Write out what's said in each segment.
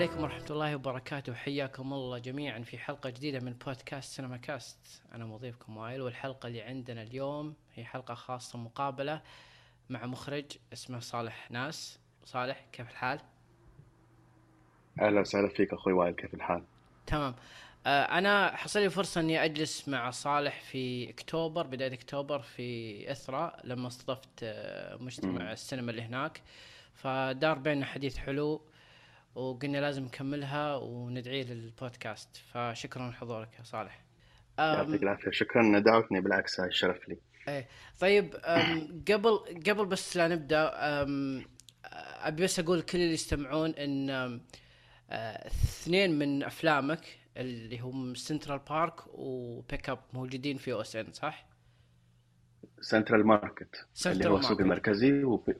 عليكم ورحمة الله وبركاته حياكم الله جميعا في حلقة جديدة من بودكاست سينما كاست أنا مضيفكم وائل والحلقة اللي عندنا اليوم هي حلقة خاصة مقابلة مع مخرج اسمه صالح ناس صالح كيف الحال؟ أهلا وسهلا فيك أخوي وائل كيف الحال؟ تمام آه، أنا حصل لي فرصة إني أجلس مع صالح في أكتوبر بداية أكتوبر في إثرا لما استضفت آه، مجتمع. السينما اللي هناك فدار بيننا حديث حلو وقلنا لازم نكملها وندعيه للبودكاست. فشكرا لحضورك يا صالح. يعطيك العافية. شكرا ان دعوتني بالعكس هاي الشرف لي. طيب أم، قبل قبل بس لا نبدأ أبي بس أقول لكل اللي يستمعون إن آه، اثنين من أفلامك اللي هم سنترال بارك وبيك اب موجودين في OSN صح؟ سنترال ماركت اللي هو السوق. المركزي وبي...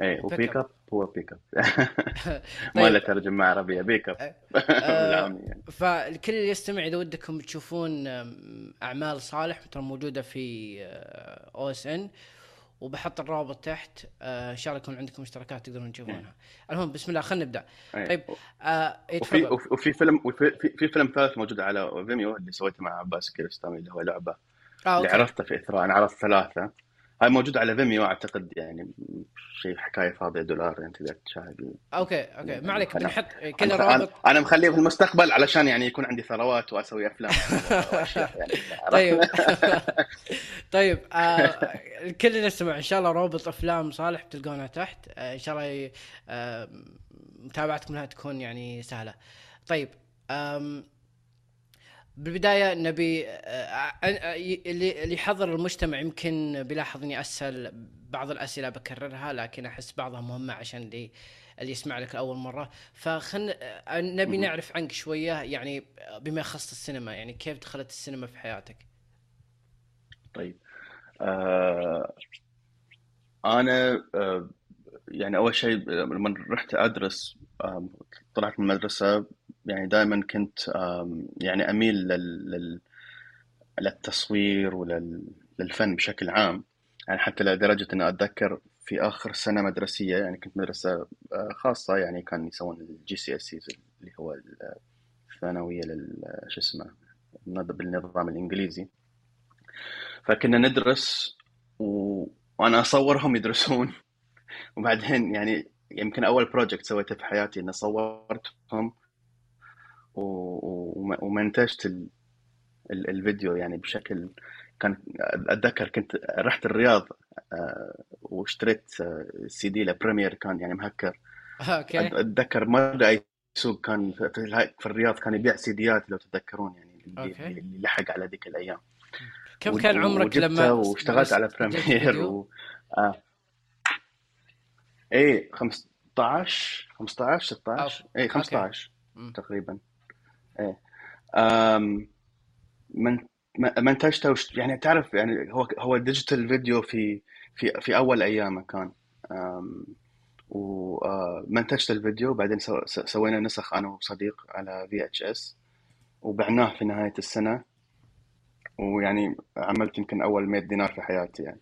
إيه وبيك اب. هو بيك اب. ما له ترجمة عربية بيك اب بالعامي يعني. فالكل اللي يستمع إذا ودكم تشوفون أعمال صالح ترى موجودة في OSN وبحط الرابط تحت إن شاء الله يكون عندكم اشتراكات تقدرون تشوفونها المهم بسم الله خلينا نبدأ إيه. طيب آه إيه، وفي وفي فيلم وفي في, في فيلم ثالث موجود على فيميو اللي سويته مع عباس كيارستامي اللي هو لعبة آه اللي عرضته في إثراء أنا عرضت ثلاثة هاي موجود على فيميو أعتقد يعني شيء حكاية فاضية دولار يعني تقدر تشاهد. okay okay ما عليك. بنحط كل أنا الروابط أنا مخليه في المستقبل علشان يعني يكون عندي ثروات وأسوي أفلام. يعني. طيب. طيب آه الكل اللي يستمع إن شاء الله روابط أفلام صالح بتلقونها تحت. آه إن شاء الله آه متابعتكم لها تكون يعني سهلة. طيب آم بالبداية نبي آه آه آه، اللي اللي يحضر المجتمع يمكن بيلاحظ إني اسال بعض الأسئلة بكررها لكن أحس بعضها مهمة عشان اللي اللي يسمع لك لأول مرة فخلنا آه، نبي. نعرف عنك شوية يعني بما يخص السينما يعني كيف دخلت السينما في حياتك؟ طيب آه أنا آه يعني أول شيء لما رحت أدرس آم، طلعت من المدرسة يعني دائما كنت يعني أميل لل لل للتصوير وللفن بشكل عام. يعني حتى لدرجة إني أتذكر في آخر سنة مدرسية يعني كنت مدرسة آه، خاصة يعني كان يسوون ال GCSE اللي هو الثانوية لل شو اسمه بالنظام الإنجليزي. فكنا ندرس و... وأنا أصورهم يدرسون. وبعدين يعني يمكن أول project سويته في حياتي إني صورتهم. ومنتجت ال... ال... الفيديو يعني بشكل كان أتذكر كنت رحت الرياض آه، واشتريت آه، CD ل Premiere كان يعني مهكر okay أتذكر مره أي سوق كان في, الرياض كان يبيع CDيات لو تتذكرون يعني اللي, okay. اللي لحق على ذيك الأيام كم كان عمرك لما واشتغلت على Premiere؟ و... آه. إيه 15 15 16 إيه 15 مم. تقريبا إيه. أم من منتجته وش... يعني تعرف يعني هو هو digital video في في في أول أيامه كان. أم ومنتجت الفيديو بعدين سو... سوينا نسخ أنا وصديق على VHS وبعناه في نهاية السنة. ويعني عملت يمكن أول 100 دينار في حياتي يعني.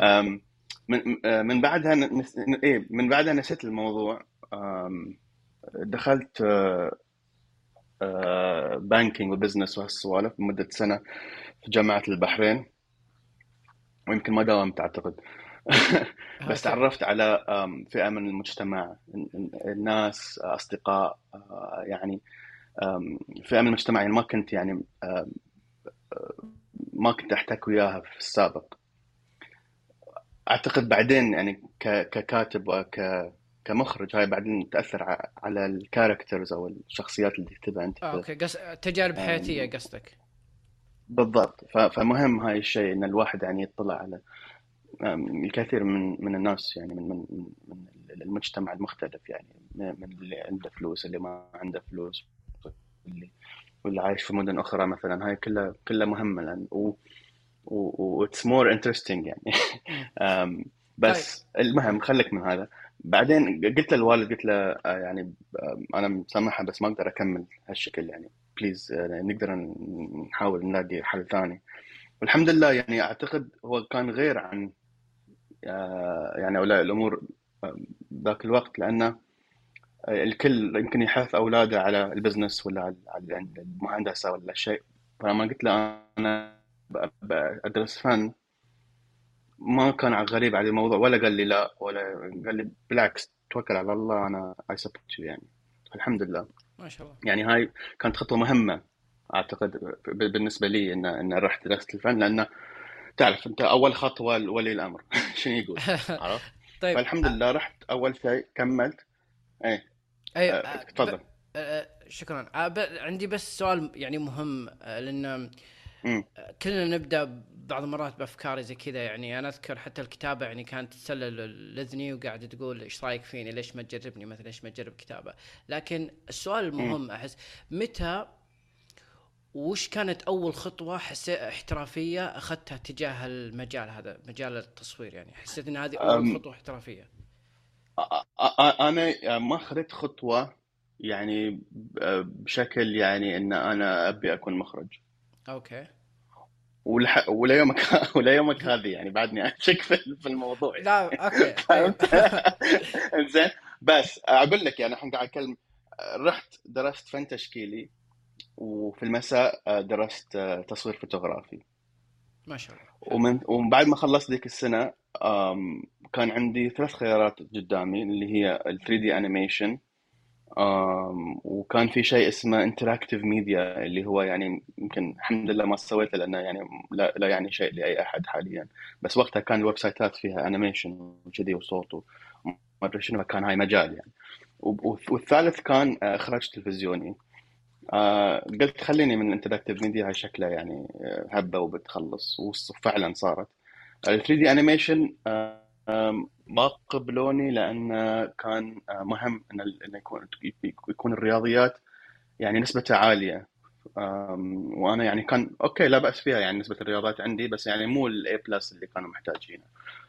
أم، من من بعدها نس... إيه من بعدها نسيت الموضوع. دخلت banking و business وهالسوالف لمدة سنة في جامعة البحرين. ويمكن ما داومت أعتقد. بس. تعرفت على فئة من المجتمع الناس أصدقاء آه، يعني فئة من المجتمع. يعني ما كنت يعني أم، ما كنت أحتك وياها في السابق. أعتقد بعدين يعني ككاتب وك كمخرج هاي بعدين تأثر على ال characters أو الشخصيات اللي تكتبها أنت. آه، okay قص... تجارب حياتية قصدك. بالضبط. ف- فمهم هاي الشيء إن الواحد يعني يطلع على الكثير من من الناس يعني من من من المجتمع المختلف يعني من اللي عنده فلوس اللي ما عنده فلوس اللي واللي عايش في مدن أخرى مثلا. هاي كلها كلها مهمة لأن و و it's more interesting يعني. بس المهم خليك من هذا. بعدين قلت للوالد قلت له آه، يعني آه، أنا مسامحة بس ما أقدر أكمل هالشكل يعني. please نقدر نحاول نلاقي حل ثاني. والحمد لله يعني أعتقد هو كان غير عن آه، يعني أولياء الأمور آه، ذاك الوقت لأنه الكل يمكن يحث أولاده على ال business ولا على الهندسة ولا شيء. فلما قلت له أنا بدرس فن. ما كان غريب على الموضوع ولا قال لي لا ولا قال لي بالعكس توكل على الله أنا I support يعني. الحمد لله. ما شاء الله. يعني هاي كانت خطوة مهمة أعتقد بالنسبة لي إن إن رحت درست الفن لأنه تعرف أنت أول خطوة لولي الأمر. شنو يقول؟ عرفت؟ طيب فالحمد لله رحت أول شيء كملت. إيه. أي آه، تفضل. آه، شكرا. آه، ب- عندي بس سؤال يعني مهم آه، لأن كلنا نبدأ بعض المرات بافكار زي كذا يعني أنا أذكر حتى الكتابة يعني كانت تسلل لاذني وقاعده تقول إيش رأيك فيني؟ ليش ما تجربني مثلا؟ ليش ما تجرب كتابة؟ لكن السؤال المهم أحس متى وش كانت أول خطوة حسيت احترافية أخذتها تجاه المجال هذا مجال التصوير يعني؟ حسيت إن هذه أول. خطوة احترافية. أنا ما اخذت خطوة يعني بشكل يعني إن أنا أبي أكون مخرج. okay. ولح... ولا يومك ولا يومك هذه يعني بعدني اشك في الموضوع. لا okay؟ زين بس أقول لك يعني الحين قاعد أتكلم رحت درست فن تشكيلي وفي المساء درست تصوير فوتوغرافي. ما شاء الله. ومن ومن بعد ما خلصت ذيك السنة كان عندي ثلاث خيارات قدامي اللي هي ال 3D animation وكان في شيء اسمه interactive media اللي هو يعني يمكن الحمد لله ما سويته لأنه يعني لا, لا يعني شيء لأي أحد حاليا. بس وقتها كان ال websiteات فيها animation وكذي وصوت وما أدري شنو كان هاي مجال يعني. والثالث كان آه، إخراج تلفزيوني. آه، قلت خليني من ال interactive media هاي شكلها يعني آه، هبة وبتخلص. وفعلا صارت. ال 3D animation ما قبلوني لأن كان آه، مهم إن يكون يكون الرياضيات يعني نسبتها عالية. وأنا يعني كان okay لا بأس فيها يعني نسبة الرياضات عندي بس يعني مو ال A plus اللي كانوا محتاجينه.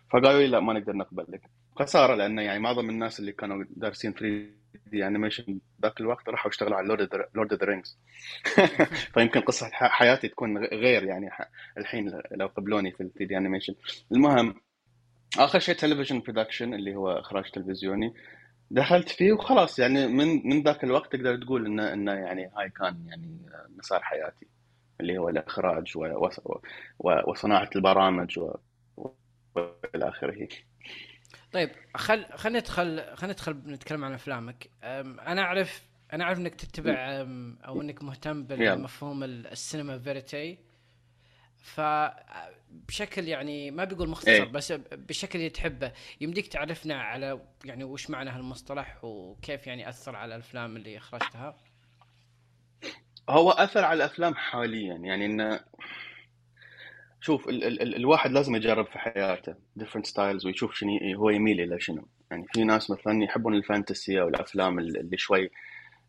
فقالوا لي لا ما نقدر نقبلك خسارة لأنه يعني معظم الناس اللي كانوا دارسين 3D animation ذاك الوقت راحوا اشتغلوا على Lord Lord of the Rings فيمكن قصة حياتي تكون غير يعني الحين لو قبلوني في ال 3D animation المهم آخر شيء television production اللي هو إخراج تلفزيوني. دخلت فيه وخلاص يعني من من ذاك الوقت تقدر تقول إنه إنه يعني هاي كان يعني مسار حياتي. اللي هو الإخراج و- و- وصناعة البرامج و- وإلى آخره. طيب خل خلينا ندخل خلينا ندخل نتكلم عن أفلامك. أنا أعرف أنا أعرف إنك تتبع أو إنك مهتم. بالمفهوم ال- السينما فيريتي. ف بشكل يعني ما بيقول مختصر إيه. بس بشكل اللي تحبه. يمديك تعرفنا على يعني وش معنى هالمصطلح وكيف يعني أثر على الأفلام اللي أخرجتها؟ هو أثر على الأفلام حاليا. يعني إنه شوف ال ال ال الواحد لازم يجرب في حياته different styles ويشوف شنو هو يميل إلى شنو. يعني في ناس مثلا يحبون ال fantasy أو الأفلام ال- اللي شوي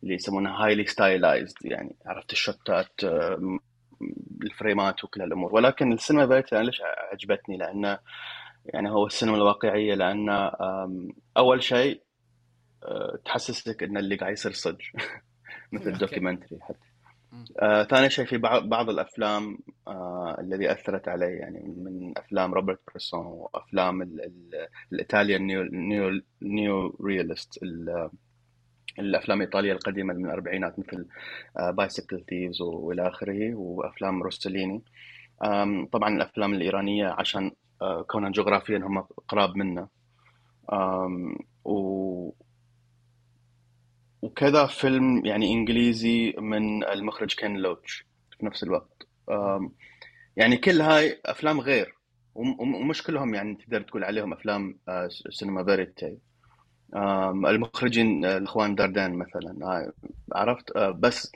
اللي يسمونها highly stylized يعني عرفت ال shotات آم، ال frameات وكل الأمور ولكن السينما vérité أنا ليش عجبتني لأنه يعني هو السينما الواقعية لأنه أول شيء آه، تحسسك إن اللي قاعد يصير صدق مثل okay. ال documentary حتى. آه، ثاني شيء في بعض بعض الأفلام آه، الذي أثرت علي يعني من أفلام روبرت بريسون وأفلام ال- ال- ال Italian neo neo neo-realist ال- الأفلام الإيطالية القديمة من الأربعينات مثل Bicycle Thieves وإلى آخره وأفلام روسليني طبعا الأفلام الإيرانية عشان آه، كونها جغرافيا هم قراب منا. و وكذا فيلم يعني إنجليزي من المخرج كين لوتش في نفس الوقت. يعني كل هاي أفلام غير وم- وم- ومش كلهم يعني تقدر تقول عليهم أفلام آه، سينما vérité المخرجين آه، الإخوان داردان مثلا. هاي عرفت؟ آه، بس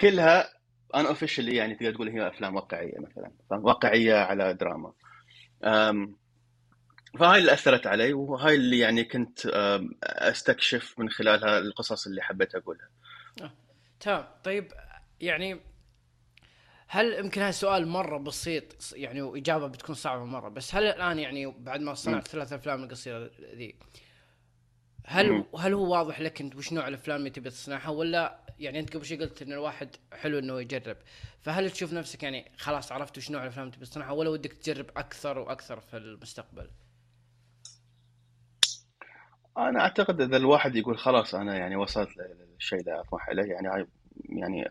كلها أنا obviously يعني تقدر تقول هي أفلام واقعية مثلا؟ واقعية على دراما. فهاي اللي أثرت علي وهاي اللي يعني كنت أستكشف من خلالها القصص اللي حبيت أقولها. تمام. طيب يعني هل يمكن هذا سؤال مرة بسيط يعني واجابه بتكون صعبة مرة بس هل الآن يعني بعد ما صنعت ثلاث أفلام القصيرة ذي هل مم. هل هو واضح لك إنت وش نوع الأفلام اللي تبي تصنعها ولا يعني أنت قبل شوي قلت إن الواحد حلو إنه يجرب فهل تشوف نفسك يعني خلاص عرفت وش نوع الأفلام اللي تبي تصنعها ولا ودك تجرب أكثر وأكثر في المستقبل؟ أنا أعتقد إذا الواحد يقول خلاص أنا يعني وصلت للشيء اللي أطمح اليه يعني يعني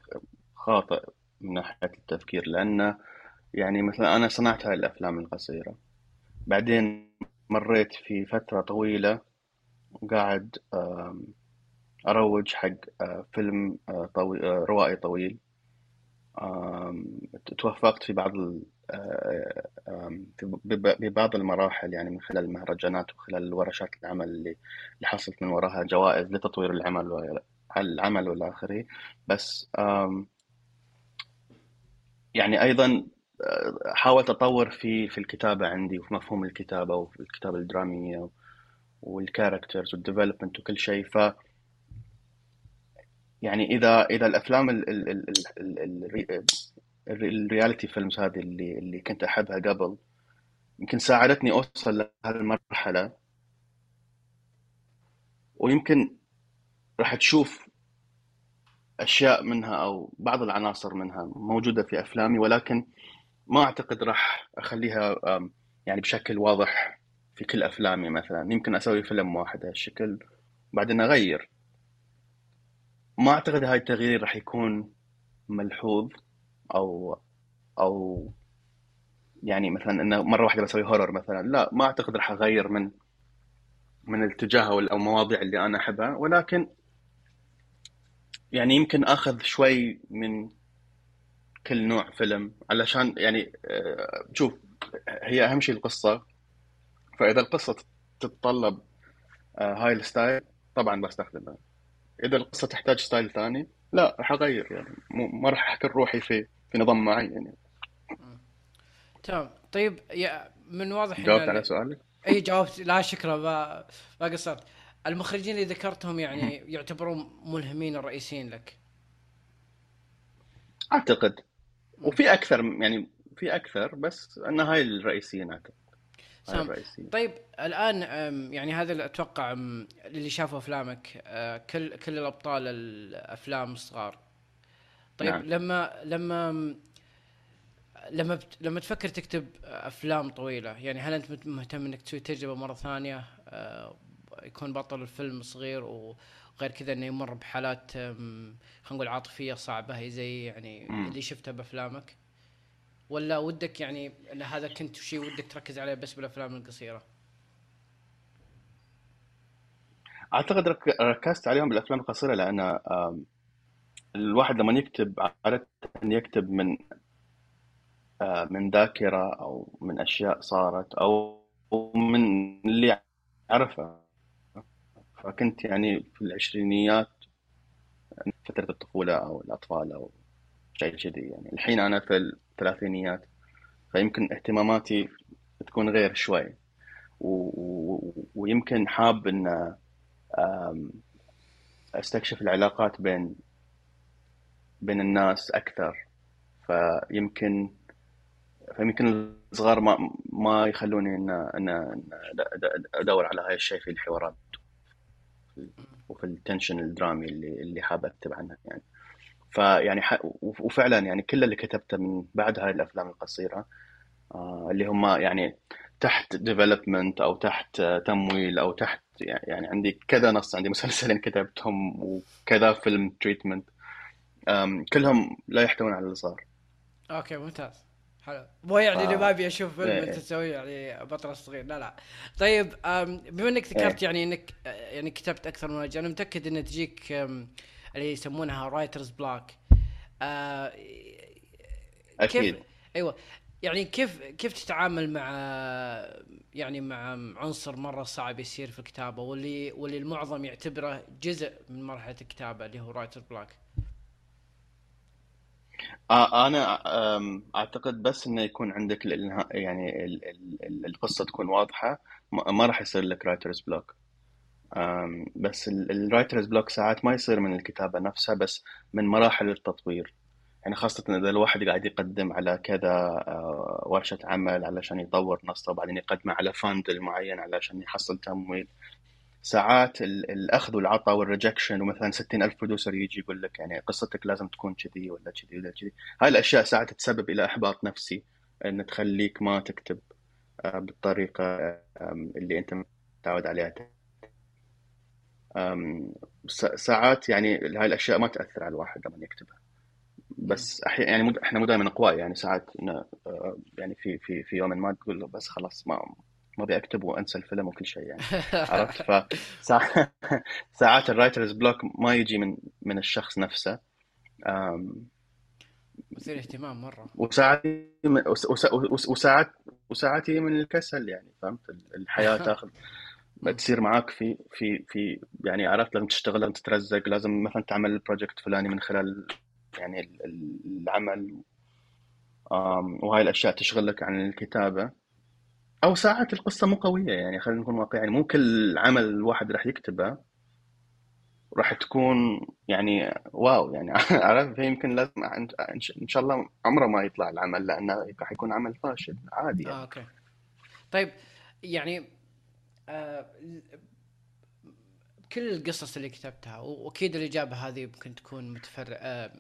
خاطئ من ناحية التفكير لأن يعني مثلا أنا صنعت هاي الأفلام القصيرة. بعدين مريت في فترة طويلة قاعد أروج حق فيلم طويل روائي طويل. توفقت في بعض في بعض المراحل يعني من خلال المهرجانات وخلال ورشات العمل اللي حصلت من وراها جوائز لتطوير العمل العمل والى اخره بس يعني أيضا حاولت أطور في في الكتابة عندي وفي مفهوم الكتابة وفي الكتابة الدرامية وال characters وال development وكل شيء. ف يعني إذا إذا الأفلام الرياليتي فيلمز هذه اللي اللي كنت أحبها قبل يمكن ساعدتني أوصل لهالمرحلة. ويمكن راح تشوف أشياء منها أو بعض العناصر منها موجودة في أفلامي ولكن ما أعتقد راح أخليها يعني بشكل واضح في كل أفلامي مثلا. يمكن أسوي فيلم واحد هالشكل وبعدين أغير. ما أعتقد هاي التغيير راح يكون ملحوظ أو أو يعني مثلا إنه مرة واحدة بسوي هورر مثلا. لا ما أعتقد راح أغير من من الاتجاه أو المواضيع اللي أنا أحبها. ولكن يعني يمكن أخذ شوي من كل نوع فيلم علشان يعني آه، شوف هي أهم شيء القصة. فإذا القصة تتطلب آه، هاي ال style طبعا بستخدمها إذا القصة تحتاج style ثاني لا راح أغير يعني. ما راح احكر روحي في في نظام معين يعني. تمام. طيب يا من واضح جاوبت على سؤالك؟ إي جاوبت. لا شكرا ما ما قصرت. المخرجين اللي ذكرتهم يعني يعتبرون ملهمين الرئيسيين لك. أعتقد. وفي أكثر يعني في أكثر بس أن هاي الرئيسيين أعتقد. سام. طيب الآن يعني هذا أتوقع اللي شافوا أفلامك كل كل الأبطال الأفلام الصغار. طيب نعم. لما لما لما بت... لما تفكر تكتب أفلام طويلة يعني هل أنت مهتم إنك تسوي تجربة مرة ثانية؟ يكون بطل الفيلم صغير وغير كذا إنه يمر بحالات خلينا نقول عاطفية صعبة زي يعني. اللي شفتها بأفلامك ولا ودك يعني إن هذا كنت شيء ودك تركز عليه بس بالأفلام القصيرة؟ أعتقد ركزت عليهم بالأفلام القصيرة لأن الواحد لما يكتب عادة يكتب من من ذاكرة أو من أشياء صارت أو من اللي عرفه فكنت يعني في العشرينيات فترة الطفولة أو الأطفال أو شيء كذي يعني. الحين أنا في الثلاثينيات فيمكن اهتماماتي تكون غير شوي. ويمكن حاب إن أستكشف العلاقات بين بين الناس أكثر. فيمكن فيمكن الصغار ما ما يخلوني إن إن أدور على هاي الشيء في الحوارات. وفي ال tension الدرامي اللي اللي حاب أكتب عنها يعني. فيعني وفعلا يعني كل اللي كتبته من بعد هاي الأفلام القصيرة آه اللي هم يعني تحت development أو تحت تمويل أو تحت يعني عندي كذا نص عندي مسلسلين كتبتهم وكذا فيلم treatment كلهم لا يحتوون على اللي صار. okay ممتاز. حلو. مو يعني اللي ما أبي أشوف فيلم أنت تسويه يعني بطل صغير لا لا. طيب بما إنك ذكرت إيه. يعني إنك يعني كتبت أكثر من وجه أنا متأكد ان تجيك اللي يسمونها writer's block آه أكيد. كيف أيوه. يعني كيف كيف تتعامل مع يعني مع عنصر مرة صعب يصير في الكتابة واللي واللي المعظم يعتبره جزء من مرحلة الكتابة اللي هو writer block آه أنا أعتقد بس إنه يكون عندك يعني القصة تكون واضحة ما راح يصير لك writer's block بس ال writer's block ساعات ما يصير من الكتابة نفسها بس من مراحل التطوير. يعني خاصة إذا الواحد قاعد يقدم على كذا آه، ورشة عمل علشان يطور نصه وبعدين يقدمه على fund معين علشان يحصل تمويل. ساعات الأخذ والعطاء وال rejection ومثلا ستين ألف producer يجي يقول لك يعني قصتك لازم تكون كذي ولا كذي ولا كذي هاي الأشياء ساعات تسبب إلى إحباط نفسي إن تخليك ما تكتب آه، بالطريقة اللي أنت متعود عليها ساعات يعني هاي الأشياء ما تأثر على الواحد لما يكتبها. بس أحيانا يعني إحنا مو دائما أقوياء يعني ساعات آه، يعني في في في يوم ما تقول له بس خلاص ما ما أبي اكتب وأنسى الفيلم وكل شيء يعني. عرفت؟ فساعات ساعات ال writer's block ما يجي من من الشخص نفسه. أم، مثير اهتمام مرة. وساعات وس- وس- وس- وساعات وساعات من الكسل يعني فهمت؟ الحياة تاخذ. تصير معاك في في في يعني عرفت؟ لازم تشتغل لازم تترزق لازم مثلا تعمل البروجكت فلاني من خلال يعني ال- ال- العمل. وهاي الأشياء تشغلك عن الكتابة. أو ساعات القصة مو قوية يعني خلينا نكون واقعيين. مو كل عمل الواحد راح يكتبه راح تكون يعني wow يعني. عرفت؟ فيمكن لازم إن شاء الله عمره ما يطلع العمل لأنه راح يكون عمل فاشل عادي آه يعني okay. طيب يعني آه كل القصص اللي كتبتها وأكيد الاجابه هذه ممكن تكون متفرع آه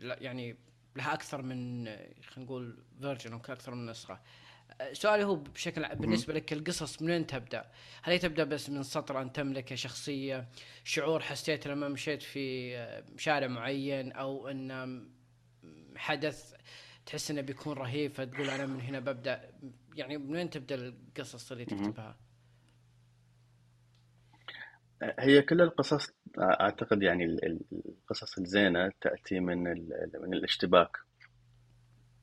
يعني لها أكثر من خلينا نقول version أو أكثر من نسخة. سؤالي هو بشكل بالنسبة لك القصص من وين تبدأ؟ هل هي تبدأ بس من سطر ان تملكه شخصية شعور حسيته لما مشيت في آه، شارع معين أو إن حدث تحس إنه بيكون رهيب فتقول أنا من هنا ببدأ يعني من وين تبدأ القصص اللي. تكتبها؟ هي كل القصص أعتقد يعني ال- ال- القصص الزينة تأتي من من الاشتباك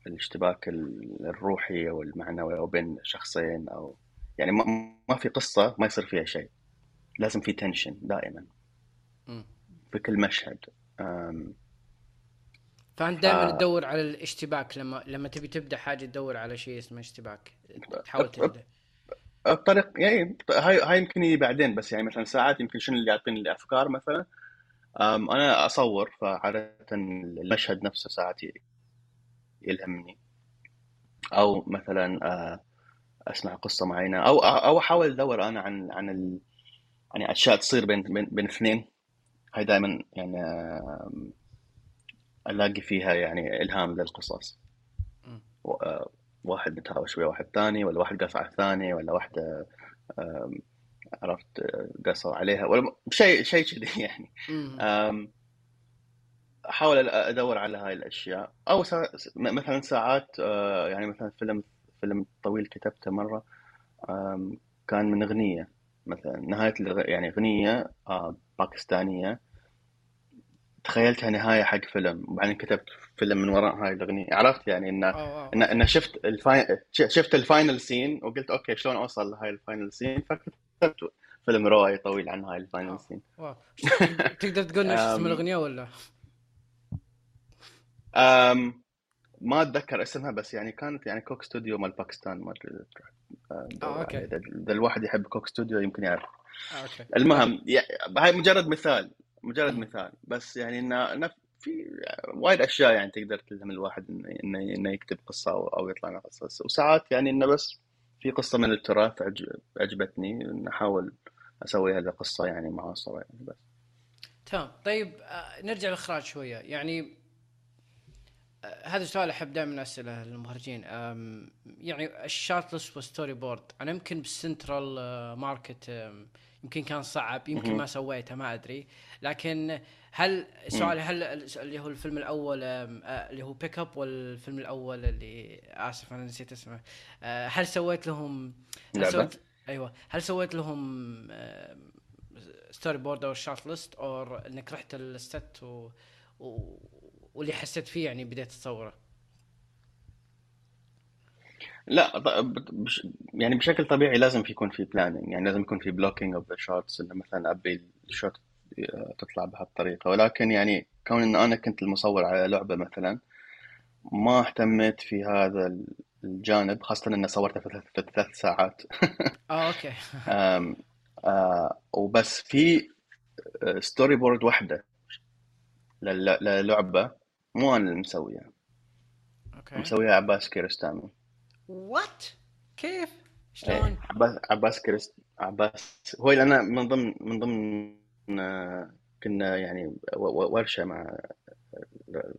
الاشتباك ال- الروحي أو المعنوي أو بين شخصين أو يعني ما ما في قصة ما يصير فيها شيء. لازم في تنشن دائما. في كل مشهد. فأنت دائما آه. تدور على الاشتباك لما لما تبي تبدأ حاجة تدور على شيء اسمه اشتباك. تحاول تبدأ. الطريق يعني هاي هاي يمكن بعدين بس يعني مثلا ساعات يمكن شنو اللي يعطيني الأفكار مثلا؟ أنا أصور فعادة المشهد نفسه ساعات يلهمني أو مثلا آه، أسمع قصة معينة. أو أو أحاول أدور أنا عن عن ال... يعني أشياء تصير بين بين, بين اثنين. هاي دائما يعني آم، ألاقي فيها يعني إلهام للقصص. آه، واحد متهاوش ويا واحد ثاني ولا واحد قص على الثاني ولا واحدة عرفت آه، قصوا عليها ولا شيء شيء كذي يعني. أحاول أدور على هاي الأشياء أو سا... مثلا ساعات آه، يعني مثلا فيلم فيلم طويل كتبته مرة آم، كان من أغنية مثلا نهاية الغ- يعني أغنية آه، باكستانية تخيلتها نهاية حق فيلم وبعدين كتبت فيلم من وراء هاي الأغنية عرفت يعني إن أوه، أوه، إن. إن شفت ال fin... شفت ال final scene وقلت okay شلون أوصل لهاي ال final scene فكتبت فيلم روائي طويل عن هاي ال final أوه، scene wow. تقدر تقول لنا إيش اسم. الأغنية ولا؟ أم... ما أتذكر اسمها بس يعني كانت يعني Coke Studio مال باكستان ما أدري آه تدور عليه okay. اذا الواحد يحب Coke Studio يمكن يعرف. آه، okay. المهم يع- هاي مجرد مثال مجرد. مثال. بس يعني انه في وايد أشياء يعني تقدر تلهم الواحد انه انه يكتب قصة أو أو يطلع من قصة. وساعات يعني إنه بس في قصة من التراث عج- عجبتني إن أحاول اسويها لقصه يعني معاصره يعني بس. تمام. طيب آه، نرجع للإخراج شوية. يعني آه، هذا السؤال أحب دائما أسأله للمخرجين. آم، يعني ال shot list وال storyboard أنا يمكن بالسنترال آه، Market يمكن كان صعب يمكن ما. سويته ما أدري. لكن هل سؤالي هل ال- اللي هو الفيلم الأول آه، اللي هو Pick Up والفيلم الأول اللي آسف أنا نسيت اسمه آه، هل سويت لهم هل سويت أيوه. هل سويت لهم storyboard أو shot list أو إنك رحت ال set و... و... واللي حسيت فيه يعني بديت تصوره؟ لا يعني بشكل طبيعي لازم في يكون في planning يعني لازم يكون في blocking of the shots إنه مثلا أبي ال shot تطلع بهالطريقة. ولكن يعني كون إن أنا كنت المصور على لعبة مثلا ما اهتميت في هذا الجانب خاصة اني صورته في ثلاث ساعات. آه okay. آه، وبس في storyboard واحدة لل- للعبة. مو أنا اللي مسويها. okay. مسويها عباس كيارستامي what كيف؟ إيه شلون؟ عباس عباس كيارست عباس. هو أنا من ضمن من ضمن آه، كنا يعني ورشة مع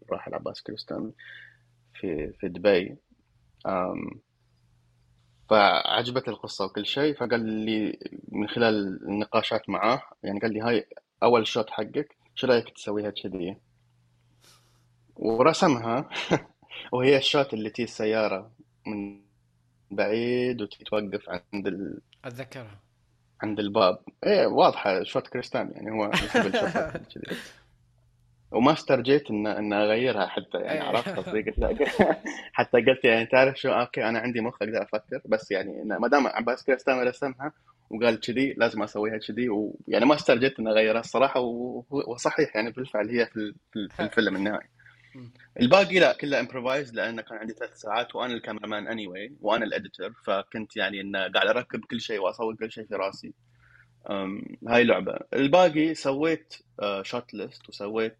الراحل عباس كيارستامي في في دبي. آم، فعجبت القصة وكل شيء فقال لي من خلال النقاشات معاه يعني قال لي هاي أول shot حقك شو رأيك تسويها كذي؟ ورسمها. وهي ال shot اللي تي السيارة من بعيد وتتوقف عند ال... أتذكرها. عند الباب. إيه واضحة shot كيارستامي يعني هو كذي. وما استرجيت ان إن أغيرها حتى يعني أي. عرفت قصدي. قلت حتى قلت يعني تعرف شو okay أنا عندي مخ أقدر أفكر. بس يعني ما دام عباس كيارستامي رسمها وقال كذي لازم أسويها كذي. ويعني ما استرجيت إن أغيرها الصراحة وصحيح يعني بالفعل هي في ال- في ال- في الفيلم النهائي. الباقي لا كله improvise لأنه كان عندي ثلاث ساعات وأنا ال cameraman اني anyway وأنا ال editor فكنت يعني انه قاعد أركب كل شيء وأصور كل شيء في رأسي. هاي لعبة. الباقي سويت shot list وسويت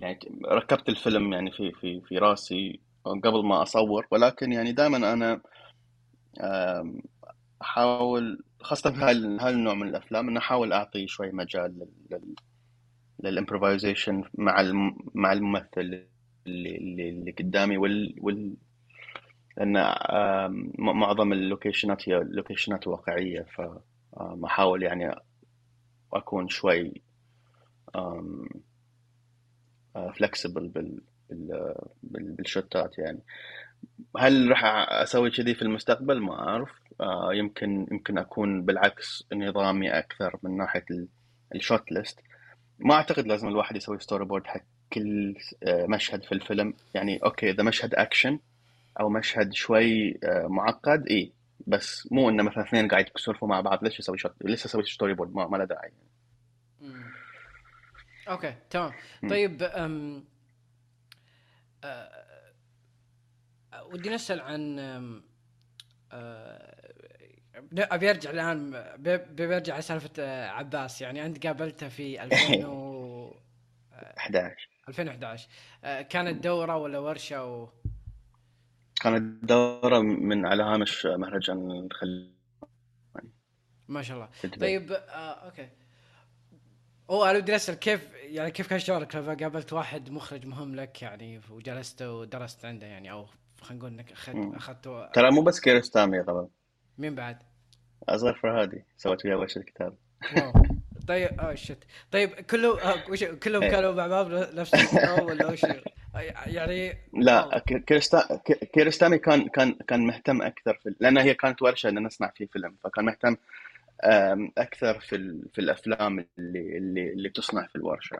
يعني ركبت الفيلم يعني في في في رأسي قبل ما أصور. ولكن يعني دائما أنا أحاول خاصة في هال- هالنوع من الأفلام ان أحاول أعطي شوي مجال لل- لل improvisation مع الم... مع الممثل اللي اللي, قدامي وال وال لأن معظم اللوكيشنات هي لوكيشنات واقعية ف آم، أحاول يعني أكون شوي flexible بال بال بال- بالشوتات يعني. هل راح أسوي كذي في المستقبل؟ ما أعرف. آه، يمكن يمكن أكون بالعكس نظامي أكثر من ناحية ال- ال shot list ما أعتقد لازم الواحد يسوي storyboard حق كل آه، مشهد في الفيلم. يعني okay إذا مشهد اكشن أو مشهد شوي آه، معقد اي بس مو إنه مثلا اثنين قاعد يسولفوا مع بعض ليش أسوي shot ليش أسوي storyboard ما, ما له داعي. مم. okay تمام. طيب أم... أه... ودي نسأل عن أم... أه... أبي أرجع الآن على سالفة آه، عباس. يعني أنت قابلته في 2000 و 11 2011 آه، كانت دوره ولا ورشة و... كانت دورة من على هامش مهرجان الخليج ما شاء الله. طيب آه okay. هو أنا بدي أسأل كيف يعني كيف كان شعورك لما قابلت واحد مخرج مهم لك؟ يعني وجلست ودرست عنده يعني أو خلينا نقول إنك اخذت. اخذت ترى مو بس كيارستامي طبعا. مين بعد؟ أصغر فرهادي سويت وياه ورشة كتاب wow. طيب oh shit طيب كله وش كلهم إيه. كانوا مع بعض نفس النوع ولا وش؟ يعني لا ك- كيارستا... ك- كيارستامي كان كان كان مهتم أكثر في لأن هي كانت ورشه ان نصنع فيه فيلم فكان مهتم أكثر في. في الأفلام اللي اللي اللي تصنع في الورشة.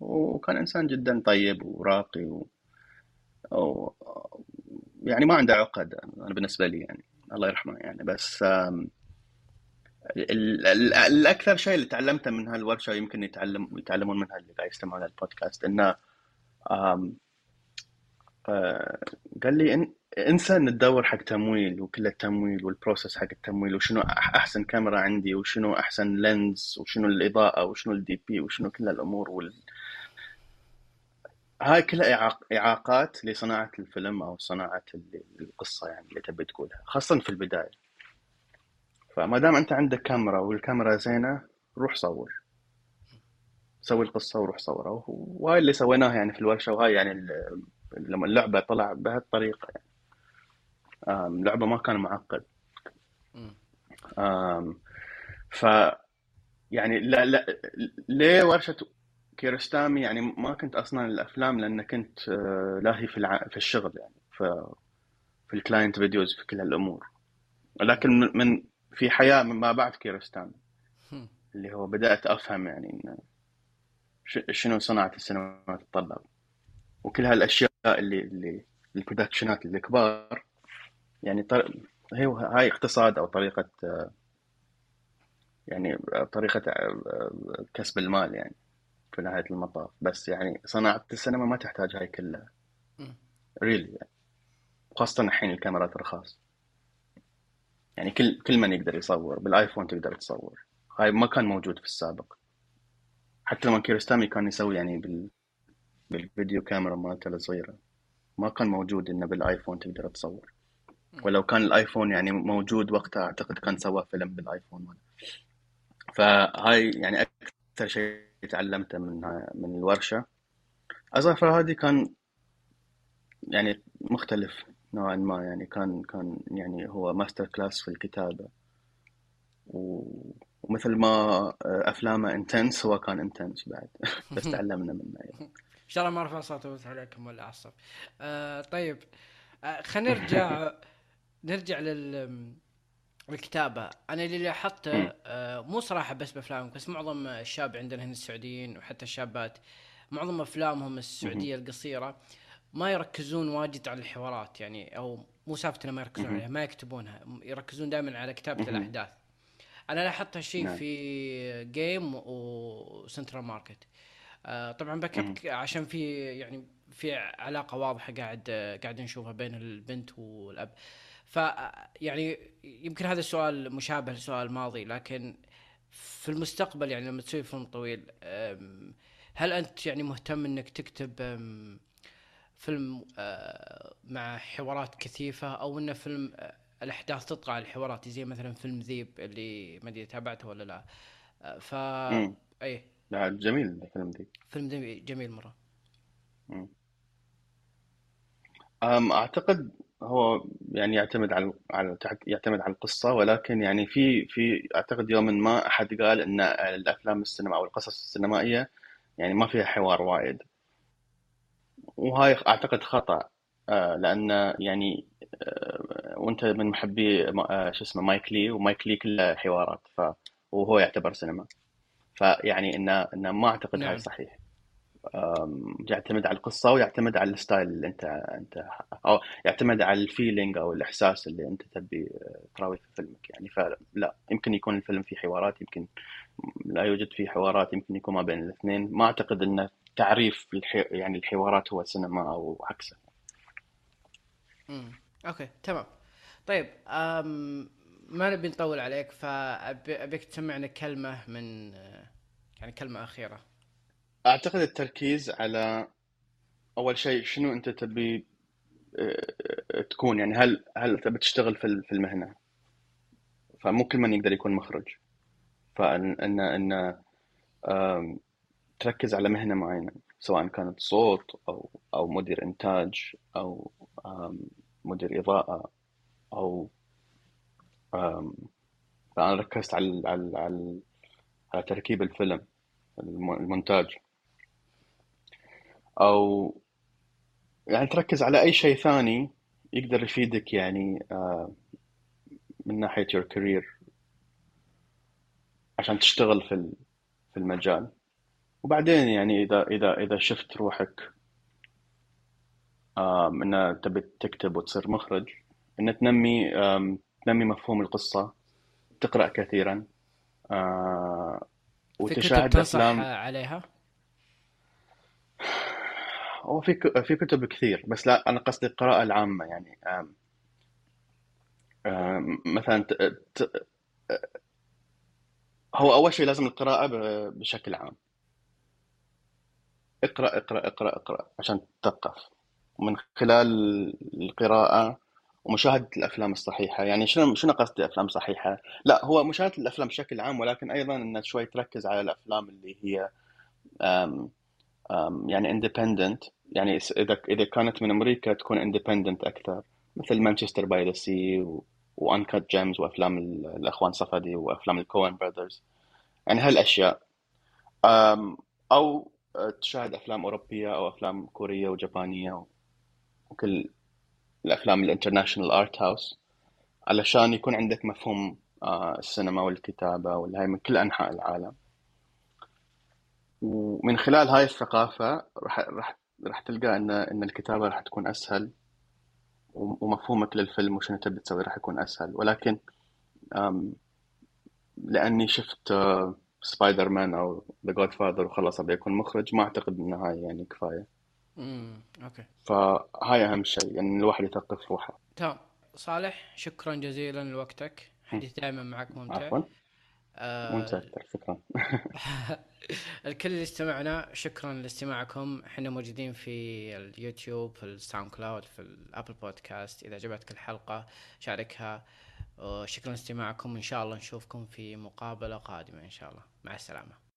وكان إنسان جدا طيب وراقي و... و... يعني ما عنده عقد أنا بالنسبة لي يعني. الله يرحمه يعني بس. الأكثر شيء اللي تعلمته من هالورشه يمكن يتعلم يتعلمون منها اللي قاعد يستمعون البودكاست إنه آه، قال لي انسى ان تدور حق تمويل وكل التمويل وال process حق التمويل وشنو أحسن كاميرا عندي وشنو أحسن lens وشنو الإضاءة وشنو ال DP وشنو كل الأمور وال... هاي كلها إعاق... إعاقات لصناعة الفيلم أو صناعة ال- القصة يعني اللي تبي تقولها خاصة في البداية. فما دام أنت عندك كاميرا والكاميرا زينة روح صور. سوي القصة وروح صورها. وهاي اللي سويناه يعني في الورشة. وهاي يعني لما اللعبة طلع بهالطريقة يعني. لعبة ما كان معقد. ف يعني لا لا ليه ورشة كيرستامي يعني ما كنت أصلا الأفلام لأن كنت آه، لاهي في الع... في الشغل يعني ف في ال client videos في كل هالأمور. لكن من في حياة من ما بعد كيارستامي. اللي هو بدأت أفهم يعني إن ش- شنو صناعة السينما تتطلب وكل هالأشياء اللي اللي البرودكشنات الكبار يعني طر... هي هاي اقتصاد أو طريقة آه، يعني آه، طريقة كسب المال يعني. في نهاية المطاف. بس يعني صناعة السينما ما تحتاج هاي كلها. really يعني خاصة الحين الكاميرات رخاص. يعني كل كل من يقدر يصور. بالآيفون تقدر تصور. هاي ما كان موجود في السابق. حتى لما كيارستامي كان يسوي يعني بال بالفيديو كاميرا مالته الصغيرة. ما كان موجود إنه بالآيفون تقدر تصور. ولو كان الآيفون يعني موجود وقتها أعتقد كان سوى فيلم بالآيفون ولا. فهاي يعني أكثر شيء تعلمته من من الورشة. أصغر فرهادي كان يعني مختلف نوعا ما يعني كان كان يعني هو master class في الكتابة. و ومثل ما آه، أفلامه intense هو كان intense بعد. بس تعلمنا منه يعني. إن شاء الله ما ارفع صوتي بس عليكم ولا اعصب آه طيب. آه خلينا نرجع نرجع لل الكتابة أنا اللي لاحظته آه مو صراحة بس بأفلامك بس معظم الشاب عندنا هنا السعوديين وحتى الشابات معظم أفلامهم السعودية القصيرة ما يركزون واجد على الحوارات يعني أو مو سالفة ما يركزون عليها ما يكتبونها يركزون دائما على كتابة الأحداث. أنا لاحظت هالشيء نعم. في جيم وسنترال ماركت. آه طبعا بكت عشان في يعني في علاقة واضحة قاعد قاعد نشوفها بين البنت والأب. ف يعني يمكن هذا السؤال مشابه للسؤال الماضي لكن في المستقبل يعني لما تسوي فيلم طويل هل أنت يعني مهتم إنك تكتب فيلم آه، مع حوارات كثيفة أو انه فيلم آه، الأحداث تطغى على الحوارات زي مثلا فيلم ذيب اللي ما أدري تابعته ولا لا. آه، ف اي لا جميل الفيلم ذيب. فيلم ذيب جميل مرة. أم أعتقد هو يعني يعتمد على على يعتمد على القصة ولكن يعني في في أعتقد يوما ما أحد قال إن الأفلام السينما أو القصص السينمائية يعني ما فيها حوار وايد. وهاي أعتقد خطأ آه، لأن يعني آه، وأنت من محبي آه، شو اسمه مايك لي ومايك لي كله حوارات ف وهو يعتبر سينما. فيعني انه ما أعتقد نعم. هاي صحيح. يعتمد على القصة ويعتمد على الستايل اللي انت انت أو يعتمد على ال feeling أو الإحساس اللي انت تبي تراويه في فيلمك يعني. فلا يمكن يكون الفيلم فيه حوارات يمكن لا يوجد فيه حوارات يمكن يكون ما بين الاثنين. ما أعتقد إن تعريف الحي... يعني الحوارات هو سينما أو عكسه. امم okay تمام. طيب أم... ما نبي نطول عليك فابيك تسمعنا كلمة من يعني كلمة أخيرة. أعتقد التركيز على أول شيء شنو أنت تبي آه، تكون؟ يعني هل هل تبي تشتغل في في المهنة؟ فمو كل من يقدر يكون مخرج. فإن إن تركز على مهنة معينة سواء كانت صوت أو أو مدير إنتاج أو مدير إضاءة أو أنا ركزت على على على, على تركيب الفيلم المونتاج. أو يعني تركز على أي شيء ثاني يقدر يفيدك يعني آه، من ناحية your career عشان تشتغل في في المجال. وبعدين يعني إذا إذا إذا شفت روحك إن تبي تكتب وتصير مخرج إن تنمي تنمي مفهوم القصة تقرأ كثيرا آه، وتشاهد أفلام. عليها؟ هو في في كتب كثير بس لا أنا قصدي القراءة العامة يعني آم آم مثلا ت... ت... هو أول شيء لازم القراءة بشكل عام. اقرأ اقرأ اقرأ اقرأ عشان تثقف ومن خلال القراءة ومشاهدة الأفلام الصحيحة يعني شنو شنو قصدي أفلام صحيحة؟ لا هو مشاهدة الأفلام بشكل عام ولكن أيضا ان شوي تركز على الأفلام اللي هي يعني independent يعني إذا إذا كانت من أمريكا تكون independent أكثر. مثل Manchester by the Sea و Uncut Gems وأفلام الأخوان صفدي وأفلام ال Coen Brothers يعني هالأشياء. أو تشاهد أفلام أوروبية أو أفلام كورية وجابانية وكل الأفلام ال international art house علشان يكون عندك مفهوم آه، السينما والكتابة والهاي من كل أنحاء العالم. ومن خلال هاي الثقافة راح راح راح تلقى إن إن الكتابة راح تكون أسهل ومفهومك للفيلم وشنو تبي تسوي راح يكون أسهل ولكن لأني شفت سبايدر مان أو The Godfather وخلص أبي أكون مخرج ما أعتقد إن هاي يعني كفاية. امم okay. فهاي أهم شيء يعني الواحد يثقف روحه. تمام صالح شكرا جزيلا لوقتك حديث دائما معك ممتع. عفوا. آه ممتاز شكرا. الكل اللي استمعنا شكرا لاستماعكم. إحنا موجودين في اليوتيوب في الساوند كلاود في الأبل بودكاست. إذا عجبتك الحلقة شاركها وشكرا لاستماعكم. إن شاء الله نشوفكم في مقابلة قادمة إن شاء الله. مع السلامة.